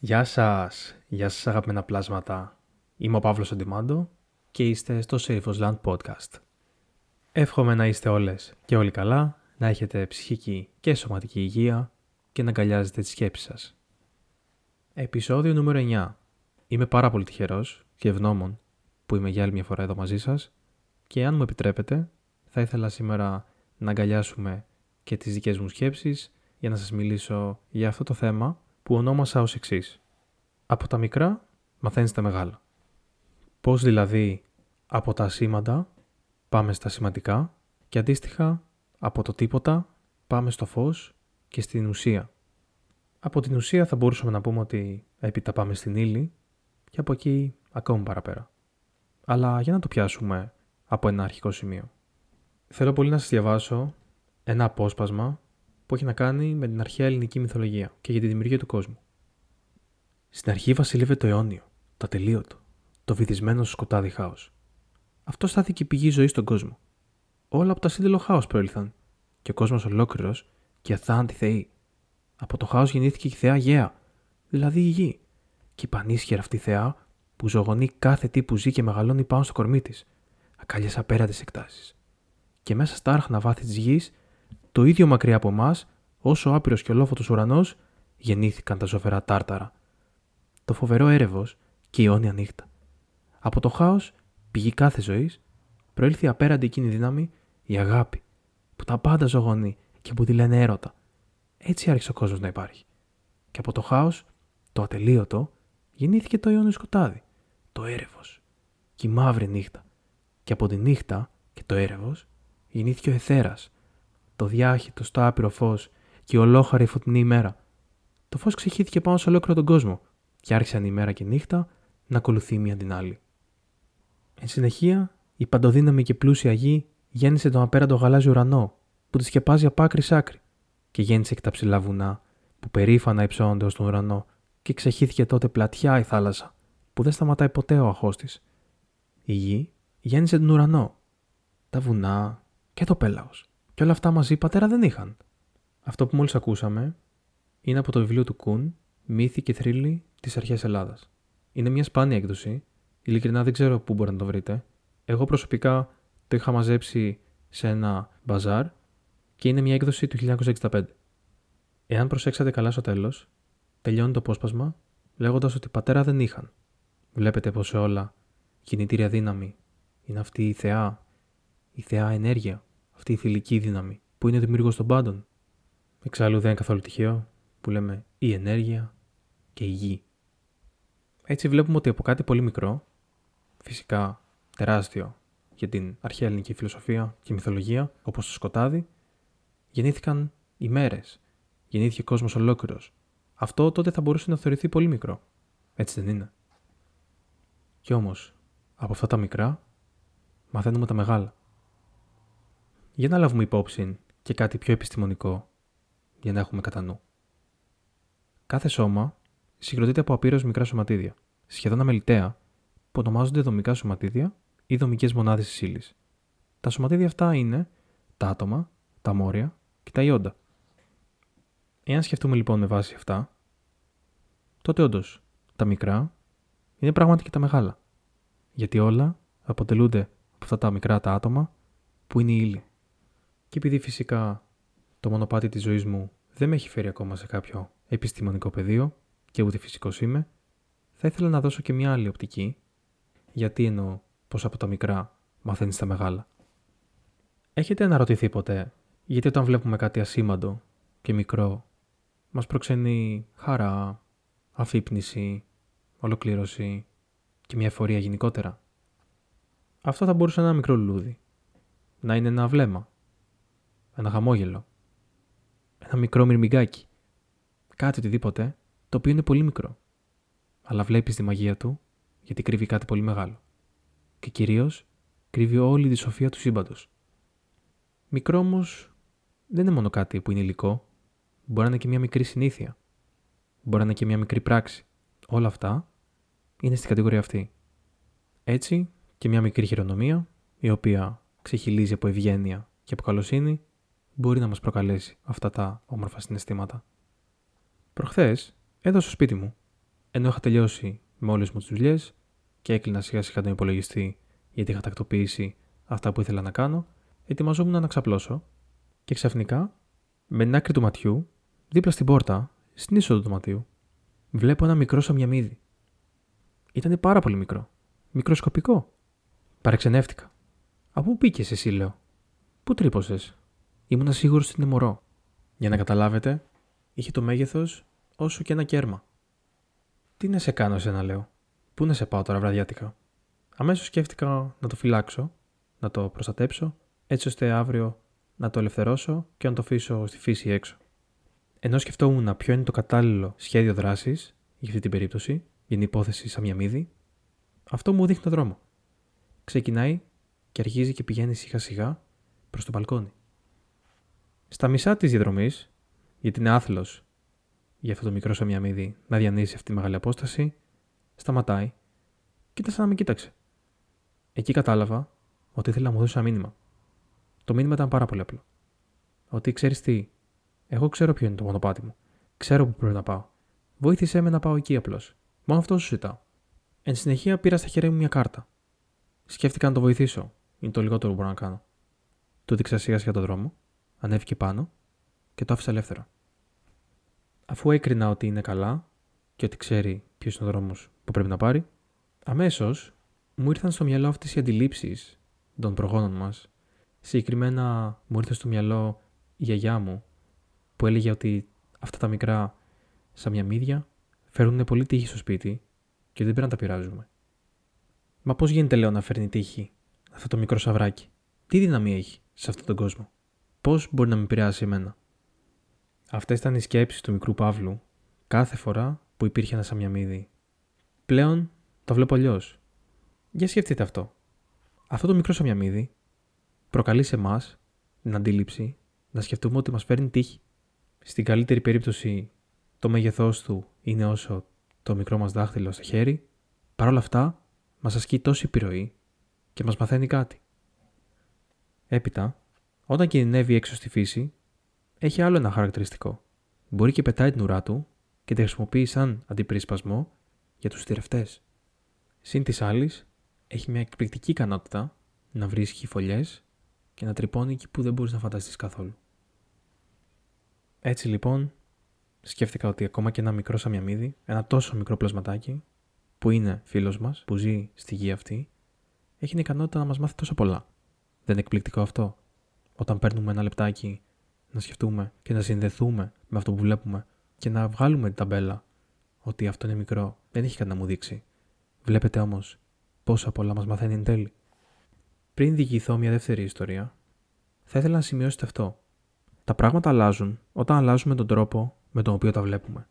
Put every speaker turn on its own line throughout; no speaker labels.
Γεια σας, γεια σας αγαπημένα πλάσματα. Είμαι ο Παύλος Αντιμάντο και είστε στο Safe Land Podcast. Εύχομαι να είστε όλες και όλοι καλά, να έχετε ψυχική και σωματική υγεία και να αγκαλιάζετε τις σκέψεις σας. Επισόδιο νούμερο 9. Είμαι πάρα πολύ τυχερός και ευγνώμων που είμαι για άλλη μια φορά εδώ μαζί σας και αν μου επιτρέπετε θα ήθελα σήμερα να αγκαλιάσουμε και τις δικές μου σκέψεις για να σας μιλήσω για αυτό το θέμα που ονόμασα ως εξής. Από τα μικρά μαθαίνεις τα μεγάλα. Πώς δηλαδή από τα ασήμαντα πάμε στα σημαντικά και αντίστοιχα από το τίποτα πάμε στο φως και στην ουσία. Από την ουσία θα μπορούσαμε να πούμε ότι έπειτα πάμε στην ύλη και από εκεί ακόμη παραπέρα. Αλλά για να το πιάσουμε από ένα αρχικό σημείο. Θέλω πολύ να σας διαβάσω ένα απόσπασμα που έχει να κάνει με την αρχαία ελληνική μυθολογία και για τη δημιουργία του κόσμου. Στην αρχή βασιλεύε το αιώνιο, το ατελείωτο, το βυθισμένο στο σκοτάδι χάος. Αυτό στάθηκε η πηγή ζωής στον κόσμο. Όλα από το ασύντελο χάος προήλθαν, και ο κόσμος ολόκληρος και αθάντη θεοί. Από το χάος γεννήθηκε η θεά Γέα, δηλαδή η γη, και η πανίσχυρα αυτή θεά που ζωγονεί κάθε τι που ζει και μεγαλώνει πάνω στο κορμί της, ακάλιε απέραντες εκτάσεις. Και μέσα στα άρχνα βάθη της γης το ίδιο μακριά από εμάς, όσο άπειρος και ολόφωτος ουρανός, γεννήθηκαν τα ζωφερά τάρταρα. Το φοβερό έρευος και η αιώνια νύχτα. Από το χάος, πηγή κάθε ζωής, προήλθε απέραντη εκείνη δύναμη, η αγάπη, που τα πάντα ζωγονεί και που τη λένε έρωτα. Έτσι άρχισε ο κόσμος να υπάρχει. Και από το χάος, το ατελείωτο, γεννήθηκε το αιώνιο σκοτάδι, το έρευος, και η μαύρη νύχτα. Και από τη νύχτα και το έρευος, γεννήθηκε ο εθέρας, το διάχυτο στο άπειρο φως και η ολόχαρη φωτεινή ημέρα. Το φως ξεχύθηκε πάνω σε ολόκληρο τον κόσμο και άρχισαν η μέρα και η νύχτα να ακολουθεί μία την άλλη. Εν συνεχεία, η παντοδύναμη και πλούσια γη γέννησε τον απέραντο γαλάζιο ουρανό που τη σκεπάζει από άκρη σ' άκρη και γέννησε και τα ψηλά βουνά που περήφανα υψώνονται ως τον ουρανό και ξεχύθηκε τότε πλατιά η θάλασσα που δεν σταματάει ποτέ ο αχώ της. Η γη γέννησε τον ουρανό, τα βουνά και το πέλαος. Και όλα αυτά μαζί πατέρα δεν είχαν. Αυτό που μόλις ακούσαμε είναι από το βιβλίο του Κουν Μύθοι και θρύλοι της αρχαίας Ελλάδας. Είναι μια σπάνια έκδοση. Ειλικρινά δεν ξέρω πού μπορείτε να το βρείτε. Εγώ προσωπικά το είχα μαζέψει σε ένα μπαζάρ και είναι μια έκδοση του 1965. Εάν προσέξατε καλά στο τέλος, τελειώνει το απόσπασμα λέγοντας ότι πατέρα δεν είχαν. Βλέπετε πως σε όλα κινητήρια δύναμη είναι αυτή η θεά, η θεά ενέργεια αυτή η θηλυκή δύναμη που είναι ο δημιουργός των πάντων. Εξάλλου δεν είναι καθόλου τυχαίο που λέμε η ενέργεια και η γη. Έτσι βλέπουμε ότι από κάτι πολύ μικρό, φυσικά τεράστιο για την αρχαία ελληνική φιλοσοφία και μυθολογία, όπως το σκοτάδι, γεννήθηκαν οι μέρες, γεννήθηκε ο κόσμος ολόκληρος. Αυτό τότε θα μπορούσε να θεωρηθεί πολύ μικρό. Έτσι δεν είναι. Κι όμως, από αυτά τα μικρά, μαθαίνουμε τα μεγάλα. Για να λάβουμε υπόψη και κάτι πιο επιστημονικό για να έχουμε κατά νου. Κάθε σώμα συγκροτείται από απείρως μικρά σωματίδια, σχεδόν αμεληταία, που ονομάζονται δομικά σωματίδια ή δομικές μονάδες της ύλης. Τα σωματίδια αυτά είναι τα άτομα, τα μόρια και τα ιόντα. Εάν σκεφτούμε λοιπόν με βάση αυτά, τότε όντως τα μικρά είναι πράγματι και τα μεγάλα. Γιατί όλα αποτελούνται από αυτά τα μικρά τα άτομα που είναι η ύλη. Και επειδή φυσικά το μονοπάτι της ζωής μου δεν με έχει φέρει ακόμα σε κάποιο επιστημονικό πεδίο και ούτε φυσικός είμαι, θα ήθελα να δώσω και μια άλλη οπτική, γιατί εννοώ πως από τα μικρά μαθαίνεις τα μεγάλα. Έχετε αναρωτηθεί ποτέ γιατί όταν βλέπουμε κάτι ασήμαντο και μικρό μας προξενεί χαρά, αφύπνιση, ολοκλήρωση και μια εφορία γενικότερα; Αυτό θα μπορούσε να είναι ένα μικρό λουλούδι, να είναι ένα βλέμμα, ένα χαμόγελο, ένα μικρό μυρμηγκάκι, κάτι οτιδήποτε, το οποίο είναι πολύ μικρό. Αλλά βλέπεις τη μαγεία του, γιατί κρύβει κάτι πολύ μεγάλο. Και κυρίως, κρύβει όλη τη σοφία του σύμπαντος. Μικρό όμως δεν είναι μόνο κάτι που είναι υλικό. Μπορεί να είναι και μια μικρή συνήθεια. Μπορεί να είναι και μια μικρή πράξη. Όλα αυτά είναι στην κατηγορία αυτή. Έτσι και μια μικρή χειρονομία, η οποία ξεχυλίζει από ευγένεια και από καλοσύνη, μπορεί να μας προκαλέσει αυτά τα όμορφα συναισθήματα. Προχθές, εδώ στο σπίτι μου, ενώ είχα τελειώσει με όλες μου τις δουλειές και έκλεινα σιγά σιγά τον υπολογιστή γιατί είχα τακτοποιήσει αυτά που ήθελα να κάνω, ετοιμαζόμουν να ξαπλώσω και ξαφνικά, με την άκρη του ματιού, δίπλα στην πόρτα, στην είσοδο του δωματίου, βλέπω ένα μικρό σαμιαμίδι. Ήταν πάρα πολύ μικρό. Μικροσκοπικό. Παρεξενεύτηκα. Από πού πήκες εσύ, λέω. Πού τρύπωσες; Ήμουνα σίγουρος ότι είναι μωρό. Για να καταλάβετε, είχε το μέγεθος όσο και ένα κέρμα. Τι να σε κάνω, εσένα, λέω; Πού να σε πάω τώρα βραδιάτικα; Αμέσως σκέφτηκα να το φυλάξω, να το προστατέψω, έτσι ώστε αύριο να το ελευθερώσω και να το αφήσω στη φύση έξω. Ενώ σκεφτόμουν ποιο είναι το κατάλληλο σχέδιο δράσης για αυτή την περίπτωση, για την υπόθεση Σαμιαμίδη, αυτό μου δείχνει το δρόμο. Ξεκινάει και αρχίζει και πηγαίνει σιγά σιγά προς το μπαλκόνι. Στα μισά της διαδρομής, γιατί είναι άθλος για αυτό το μικρό Σαμιαμίδη να διανύσει αυτή τη μεγάλη απόσταση, σταματάει και ήταν σαν να με κοίταξε. Εκεί κατάλαβα ότι ήθελε να μου δώσει ένα μήνυμα. Το μήνυμα ήταν πάρα πολύ απλό. Ότι ξέρεις τι, εγώ ξέρω ποιο είναι το μονοπάτι μου. Ξέρω που πρέπει να πάω. Βοήθησέ με να πάω εκεί απλώς. Μόνο αυτό σου ζητάω. Εν συνεχεία πήρα στα χέρια μου μια κάρτα. Σκέφτηκα να το βοηθήσω. Είναι το λιγότερο που μπορώ να κάνω. Του δείξα σιγά σιγά τον δρόμο, ανέβηκε πάνω και το άφησα ελεύθερο. Αφού έκρινα ότι είναι καλά και ότι ξέρει ποιος είναι ο δρόμος που πρέπει να πάρει, αμέσως μου ήρθαν στο μυαλό αυτές οι αντιλήψεις των προγόνων μας. Συγκεκριμένα μου ήρθε στο μυαλό η γιαγιά μου που έλεγε ότι αυτά τα μικρά σαν μια μύδια φέρνουν πολύ τύχη στο σπίτι και δεν πρέπει να τα πειράζουμε. Μα πώς γίνεται, λέω, να φέρνει τύχη αυτό το μικρό σαβράκι. Τι δύναμη έχει σε αυτόν τον κόσμο; Πώς μπορεί να με επηρεάσει εμένα; Αυτές ήταν οι σκέψεις του μικρού Παύλου κάθε φορά που υπήρχε ένα σαμιαμίδι. Πλέον το βλέπω αλλιώς. Για σκεφτείτε αυτό. Αυτό το μικρό σαμιαμίδι προκαλεί σε εμάς την αντίληψη να σκεφτούμε ότι μας φέρνει τύχη. Στην καλύτερη περίπτωση το μέγεθός του είναι όσο το μικρό μας δάχτυλο στο χέρι, παρόλα αυτά μας ασκεί τόση επιρροή και μας μαθαίνει κάτι. Έπειτα, όταν κινδυνεύει έξω στη φύση, έχει άλλο ένα χαρακτηριστικό. Μπορεί και πετάει την ουρά του και τη χρησιμοποιεί σαν αντιπρίσπασμο για τους θηρευτές. Συν της άλλης, έχει μια εκπληκτική ικανότητα να βρίσκει φωλιές και να τρυπώνει εκεί που δεν μπορείς να φανταστείς καθόλου. Έτσι λοιπόν, σκέφτηκα ότι ακόμα και ένα μικρό σαμιαμίδι, ένα τόσο μικρό πλασματάκι, που είναι φίλος μας, που ζει στη γη αυτή, έχει την ικανότητα να μας μάθει τόσο πολλά. Δεν είναι εκπληκτικό αυτό; Όταν παίρνουμε ένα λεπτάκι να σκεφτούμε και να συνδεθούμε με αυτό που βλέπουμε και να βγάλουμε την ταμπέλα ότι αυτό είναι μικρό, δεν έχει κάτι να μου δείξει. Βλέπετε όμως πόσα πολλά μας μαθαίνει εν τέλει. Πριν διηγηθώ μια δεύτερη ιστορία, θα ήθελα να σημειώσετε αυτό. Τα πράγματα αλλάζουν όταν αλλάζουμε τον τρόπο με τον οποίο τα βλέπουμε.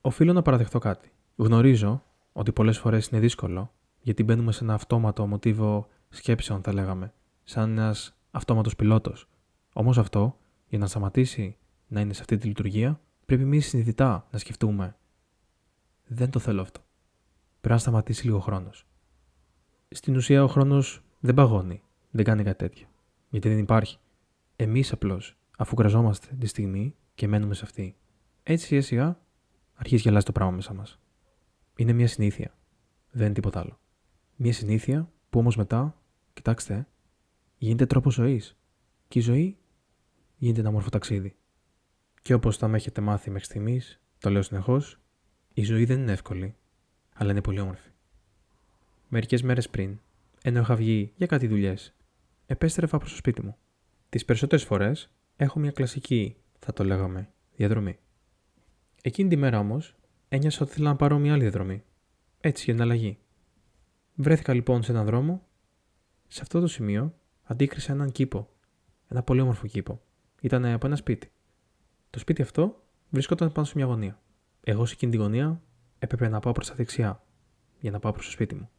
Οφείλω να παραδεχτώ κάτι. Γνωρίζω ότι πολλές φορές είναι δύσκολο γιατί μπαίνουμε σε ένα αυτόματο μοτίβο σκέψεων, θα λέγαμε, σαν ένας αυτόματος πιλότος. Όμως αυτό, για να σταματήσει να είναι σε αυτή τη λειτουργία, πρέπει εμείς συνειδητά να σκεφτούμε. Δεν το θέλω αυτό. Πρέπει να σταματήσει λίγο χρόνος. Στην ουσία, ο χρόνος δεν παγώνει, δεν κάνει κάτι τέτοιο. Γιατί δεν υπάρχει. Εμείς απλώς αφού γραζόμαστε τη στιγμή και μένουμε σε αυτή. Έτσι σιγά σιγά αρχίζει και αλλάζει το πράγμα μέσα μας. Είναι μια συνήθεια. Δεν είναι τίποτα άλλο. Μια συνήθεια που όμως μετά, κοιτάξτε, γίνεται τρόπος ζωής. Και η ζωή γίνεται ένα μόρφο ταξίδι. Και όπως θα με έχετε μάθει μέχρι στιγμής, το λέω συνεχώς, η ζωή δεν είναι εύκολη, αλλά είναι πολύ όμορφη. Μερικές μέρες πριν, ενώ είχα βγει για κάτι δουλειές, επέστρεφα προς το σπίτι μου. Τις περισσότερες φορές έχω μια κλασική, θα το λέγαμε, διαδρομή. Εκείνη τη μέρα όμως ένιωσα ότι ήθελα να πάρω μια άλλη διαδρομή. Έτσι για την αλλαγή. Βρέθηκα λοιπόν σε έναν δρόμο. Σε αυτό το σημείο αντίκρισα έναν κήπο. Ένα πολύ όμορφο κήπο. Ήταν από ένα σπίτι. Το σπίτι αυτό βρισκόταν πάνω σε μια γωνία. Εγώ σε εκείνη τη γωνία έπρεπε να πάω προς τα δεξιά για να πάω προς το σπίτι μου.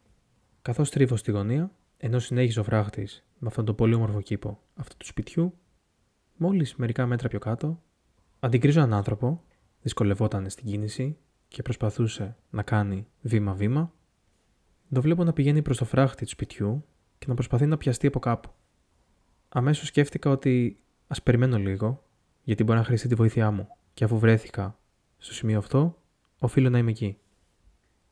Καθώς τρίβω στη γωνία, ενώ συνέχιζε ο φράχτης με αυτόν τον πολύ όμορφο κήπο αυτού του σπιτιού, Μόλις μερικά μέτρα πιο κάτω, αντικρίζω έναν άνθρωπο, δυσκολευόταν στην κίνηση και προσπαθούσε να κάνει βήμα-βήμα. Το βλέπω να πηγαίνει προς το φράχτη του σπιτιού και να προσπαθεί να πιαστεί από κάπου. Αμέσως σκέφτηκα ότι ας περιμένω λίγο, γιατί μπορεί να χρειαστεί τη βοήθειά μου, και αφού βρέθηκα στο σημείο αυτό, οφείλω να είμαι εκεί.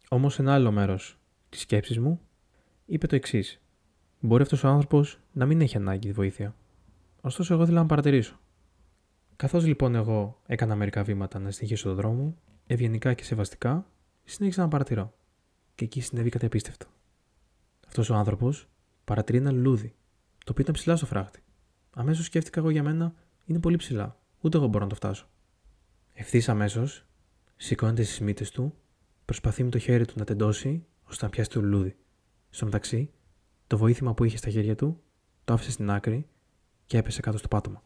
Όμως ένα άλλο μέρος της σκέψης μου είπε το εξής. Μπορεί αυτός ο άνθρωπος να μην έχει ανάγκη τη βοήθεια. Ωστόσο, εγώ ήθελα να παρατηρήσω. Καθώς λοιπόν εγώ έκανα μερικά βήματα να συνεχίσω τον δρόμο μου, ευγενικά και σεβαστικά, συνέχισα να παρατηρώ. Και εκεί συνέβη κάτι απίστευτο. Αυτός ο άνθρωπος παρατηρεί ένα λουλούδι, το οποίο ήταν ψηλά στο φράχτη. Αμέσως σκέφτηκα εγώ για μένα είναι πολύ ψηλά, ούτε εγώ μπορώ να το φτάσω. Ευθύς αμέσως σηκώνεται στις μύτες του, προσπαθεί με το χέρι του να τεντώσει ώστε να πιάσει το λουλούδι. Στο μεταξύ, το βοήθημα που είχε στα χέρια του το άφησε στην άκρη και έπεσε κάτω στο πάτωμα.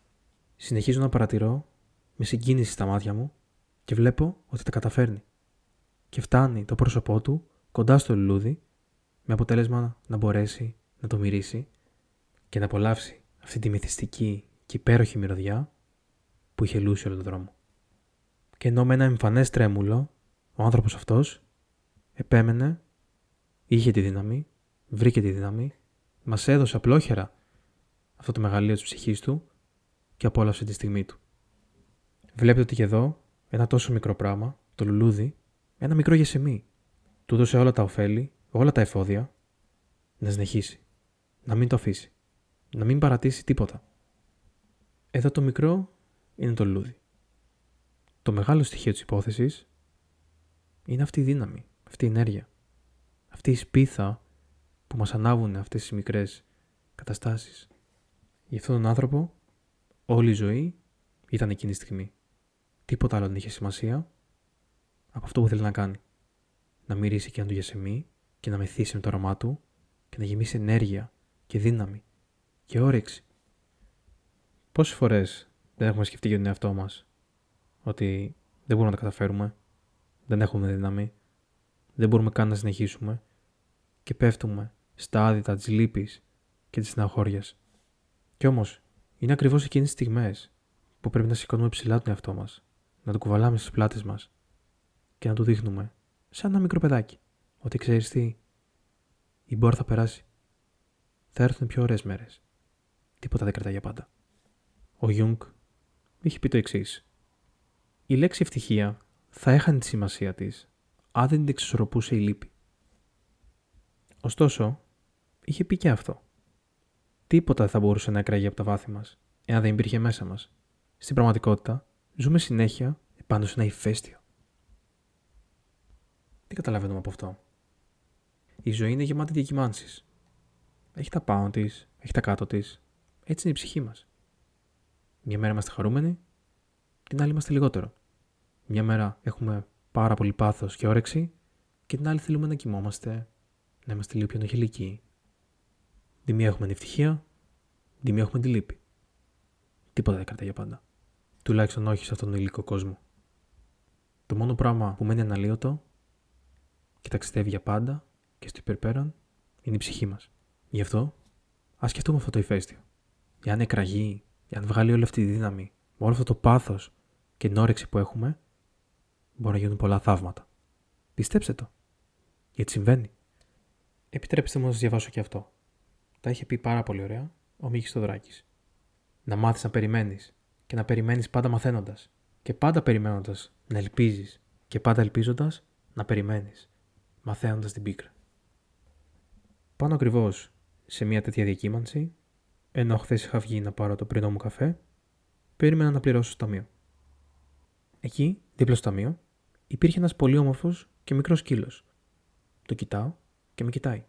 Συνεχίζω να παρατηρώ με συγκίνηση στα μάτια μου και βλέπω ότι τα καταφέρνει. Και φτάνει το πρόσωπό του κοντά στο λουλούδι με αποτέλεσμα να μπορέσει να το μυρίσει και να απολαύσει αυτή τη μυθιστική και υπέροχη μυρωδιά που είχε λούσει όλο τον δρόμο. Και ενώ με ένα εμφανές τρέμουλο, ο άνθρωπος αυτός επέμενε, είχε τη δύναμη, βρήκε τη δύναμη, μας έδωσε απλόχερα αυτό το μεγαλείο της ψυχής του και απόλαυσε τη στιγμή του. Βλέπετε ότι και εδώ ένα τόσο μικρό πράγμα, το λουλούδι, ένα μικρό γεσεμί, του έδωσε όλα τα ωφέλη, όλα τα εφόδια, να συνεχίσει, να μην το αφήσει, να μην παρατήσει τίποτα. Εδώ το μικρό είναι το λουλούδι. Το μεγάλο στοιχείο της υπόθεσης είναι αυτή η δύναμη, αυτή η ενέργεια, αυτή η σπίθα που μας ανάβουν αυτές τις μικρές καταστάσεις. Για αυτόν τον άνθρωπο όλη η ζωή ήταν εκείνη τη στιγμή. Τίποτα άλλο δεν είχε σημασία από αυτό που θέλει να κάνει. Να μυρίσει και να του γιασεμί και να μεθύσει με το αρώμά του και να γεμίσει ενέργεια και δύναμη και όρεξη. Πόσες φορές δεν έχουμε σκεφτεί για τον εαυτό μας ότι δεν μπορούμε να τα καταφέρουμε, δεν έχουμε δύναμη, δεν μπορούμε καν να συνεχίσουμε και πέφτουμε στα άδυτα της λύπης και της συναχώριας. Κι όμως, είναι ακριβώς εκείνες τι στιγμές που πρέπει να σηκώνουμε ψηλά τον εαυτό μας, να το κουβαλάμε στις πλάτες μας και να του δείχνουμε, σαν ένα μικρό παιδάκι, ότι ξέρεις τι, η μπόρα θα περάσει. Θα έρθουν πιο ωραίες μέρες. Τίποτα δεν κρατάει για πάντα. Ο Γιούγκ είχε πει το εξής. Η λέξη ευτυχία θα έχανε τη σημασία της αν δεν την εξισορροπούσε η λύπη. Ωστόσο, είχε πει και αυτό. Τίποτα δεν θα μπορούσε να εκραγεί από τα βάθη μας, εάν δεν υπήρχε μέσα μας. Στην πραγματικότητα, ζούμε συνέχεια επάνω σε ένα ηφαίστειο. Τι καταλαβαίνουμε από αυτό; Η ζωή είναι γεμάτη διακυμάνσεις. Έχει τα πάνω της, έχει τα κάτω της. Έτσι είναι η ψυχή μας. Μια μέρα είμαστε χαρούμενοι, την άλλη είμαστε λιγότερο. Μια μέρα έχουμε πάρα πολύ πάθος και όρεξη, και την άλλη θέλουμε να κοιμόμαστε, να είμαστε λίγο πιο νοχελικοί, Τη μία έχουμε την ευτυχία, τη μία έχουμε τη λύπη. Τίποτα δεν κρατάει για πάντα. Τουλάχιστον όχι σε αυτόν τον υλικό κόσμο. Το μόνο πράγμα που μένει αναλύωτο και ταξιδεύει για πάντα και στο υπερπέραν είναι η ψυχή μας. Γι' αυτό ας σκεφτούμε αυτό το ηφαίστειο. Εάν εκραγεί, εάν βγάλει όλη αυτή τη δύναμη, με όλο αυτό το πάθος και την όρεξη που έχουμε, μπορεί να γίνουν πολλά θαύματα. Πιστέψτε το. Γιατί συμβαίνει. Επιτρέψτε μου να σας διαβάσω και αυτό τα είχε πει πάρα πολύ ωραία ο Μίχη Στοδράκης. Να μάθεις να περιμένεις και να περιμένεις πάντα μαθαίνοντας. Και πάντα περιμένοντας να ελπίζεις και πάντα ελπίζοντας να περιμένεις, μαθαίνοντας την πίκρα. Πάνω ακριβώς σε μια τέτοια διακύμανση, ενώ χθες είχα βγει να πάρω το πρωινό μου καφέ, περίμενα να πληρώσω στο ταμείο. Εκεί, δίπλα στο ταμείο, υπήρχε ένας πολύ όμορφος και μικρός σκύλος. Το κοιτάω και με κοιτάει.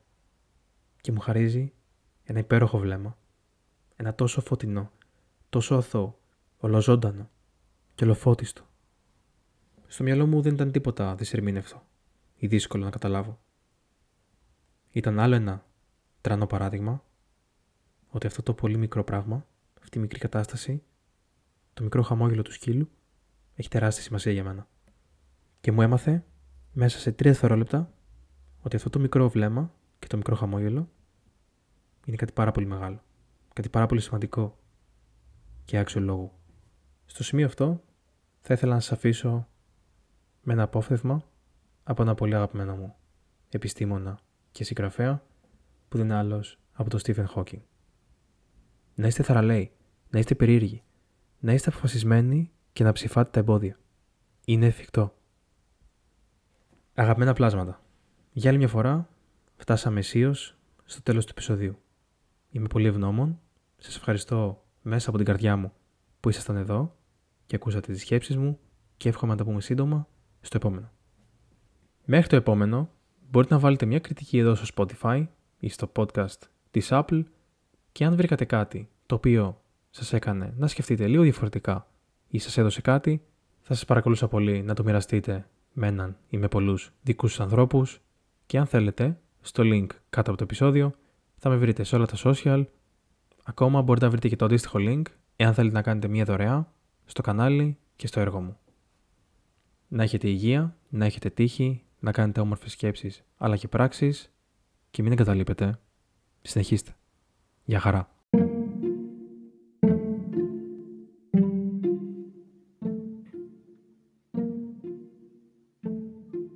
Και μου χαρίζει ένα υπέροχο βλέμμα. Ένα τόσο φωτεινό, τόσο αθώο, ολοζώντανο και ολοφώτιστο. Στο μυαλό μου δεν ήταν τίποτα δυσερμήνευτο ή δύσκολο να καταλάβω. Ήταν άλλο ένα τρανό παράδειγμα ότι αυτό το πολύ μικρό πράγμα, αυτή η μικρή κατάσταση, το μικρό χαμόγελο του σκύλου, έχει τεράστια σημασία για μένα. Και μου έμαθε μέσα σε τρία δευτερόλεπτα ότι αυτό το μικρό βλέμμα και το μικρό χαμόγελο είναι κάτι πάρα πολύ μεγάλο. Κάτι πάρα πολύ σημαντικό και άξιο λόγου. Στο σημείο αυτό θα ήθελα να σας αφήσω με ένα απόφθευμα από ένα πολύ αγαπημένο μου επιστήμονα και συγγραφέα που δεν είναι άλλος από τον Stephen Hawking. Να είστε θαραλέοι, να είστε περίεργοι, να είστε αποφασισμένοι και να ψηφάτε τα εμπόδια. Είναι εφικτό. Αγαπημένα πλάσματα. Για άλλη μια φορά, φτάσαμε αισίως στο τέλος του επεισοδίου. Είμαι πολύ ευγνώμων. Σας ευχαριστώ μέσα από την καρδιά μου που ήσασταν εδώ και ακούσατε τις σκέψεις μου και εύχομαι να τα πούμε σύντομα στο επόμενο. Μέχρι το επόμενο, μπορείτε να βάλετε μια κριτική εδώ στο Spotify ή στο podcast της Apple και αν βρήκατε κάτι το οποίο σας έκανε να σκεφτείτε λίγο διαφορετικά ή σας έδωσε κάτι, θα σας παρακαλούσα πολύ να το μοιραστείτε με έναν ή με πολλούς δικούς σας ανθρώπους και αν θέλετε, στο link κάτω από το επεισόδιο θα με βρείτε σε όλα τα social. Ακόμα μπορείτε να βρείτε και το αντίστοιχο link εάν θέλετε να κάνετε μια δωρεά στο κανάλι και στο έργο μου. Να έχετε υγεία, να έχετε τύχη, να κάνετε όμορφες σκέψεις αλλά και πράξεις και μην εγκαταλείπετε. Συνεχίστε. Γεια χαρά.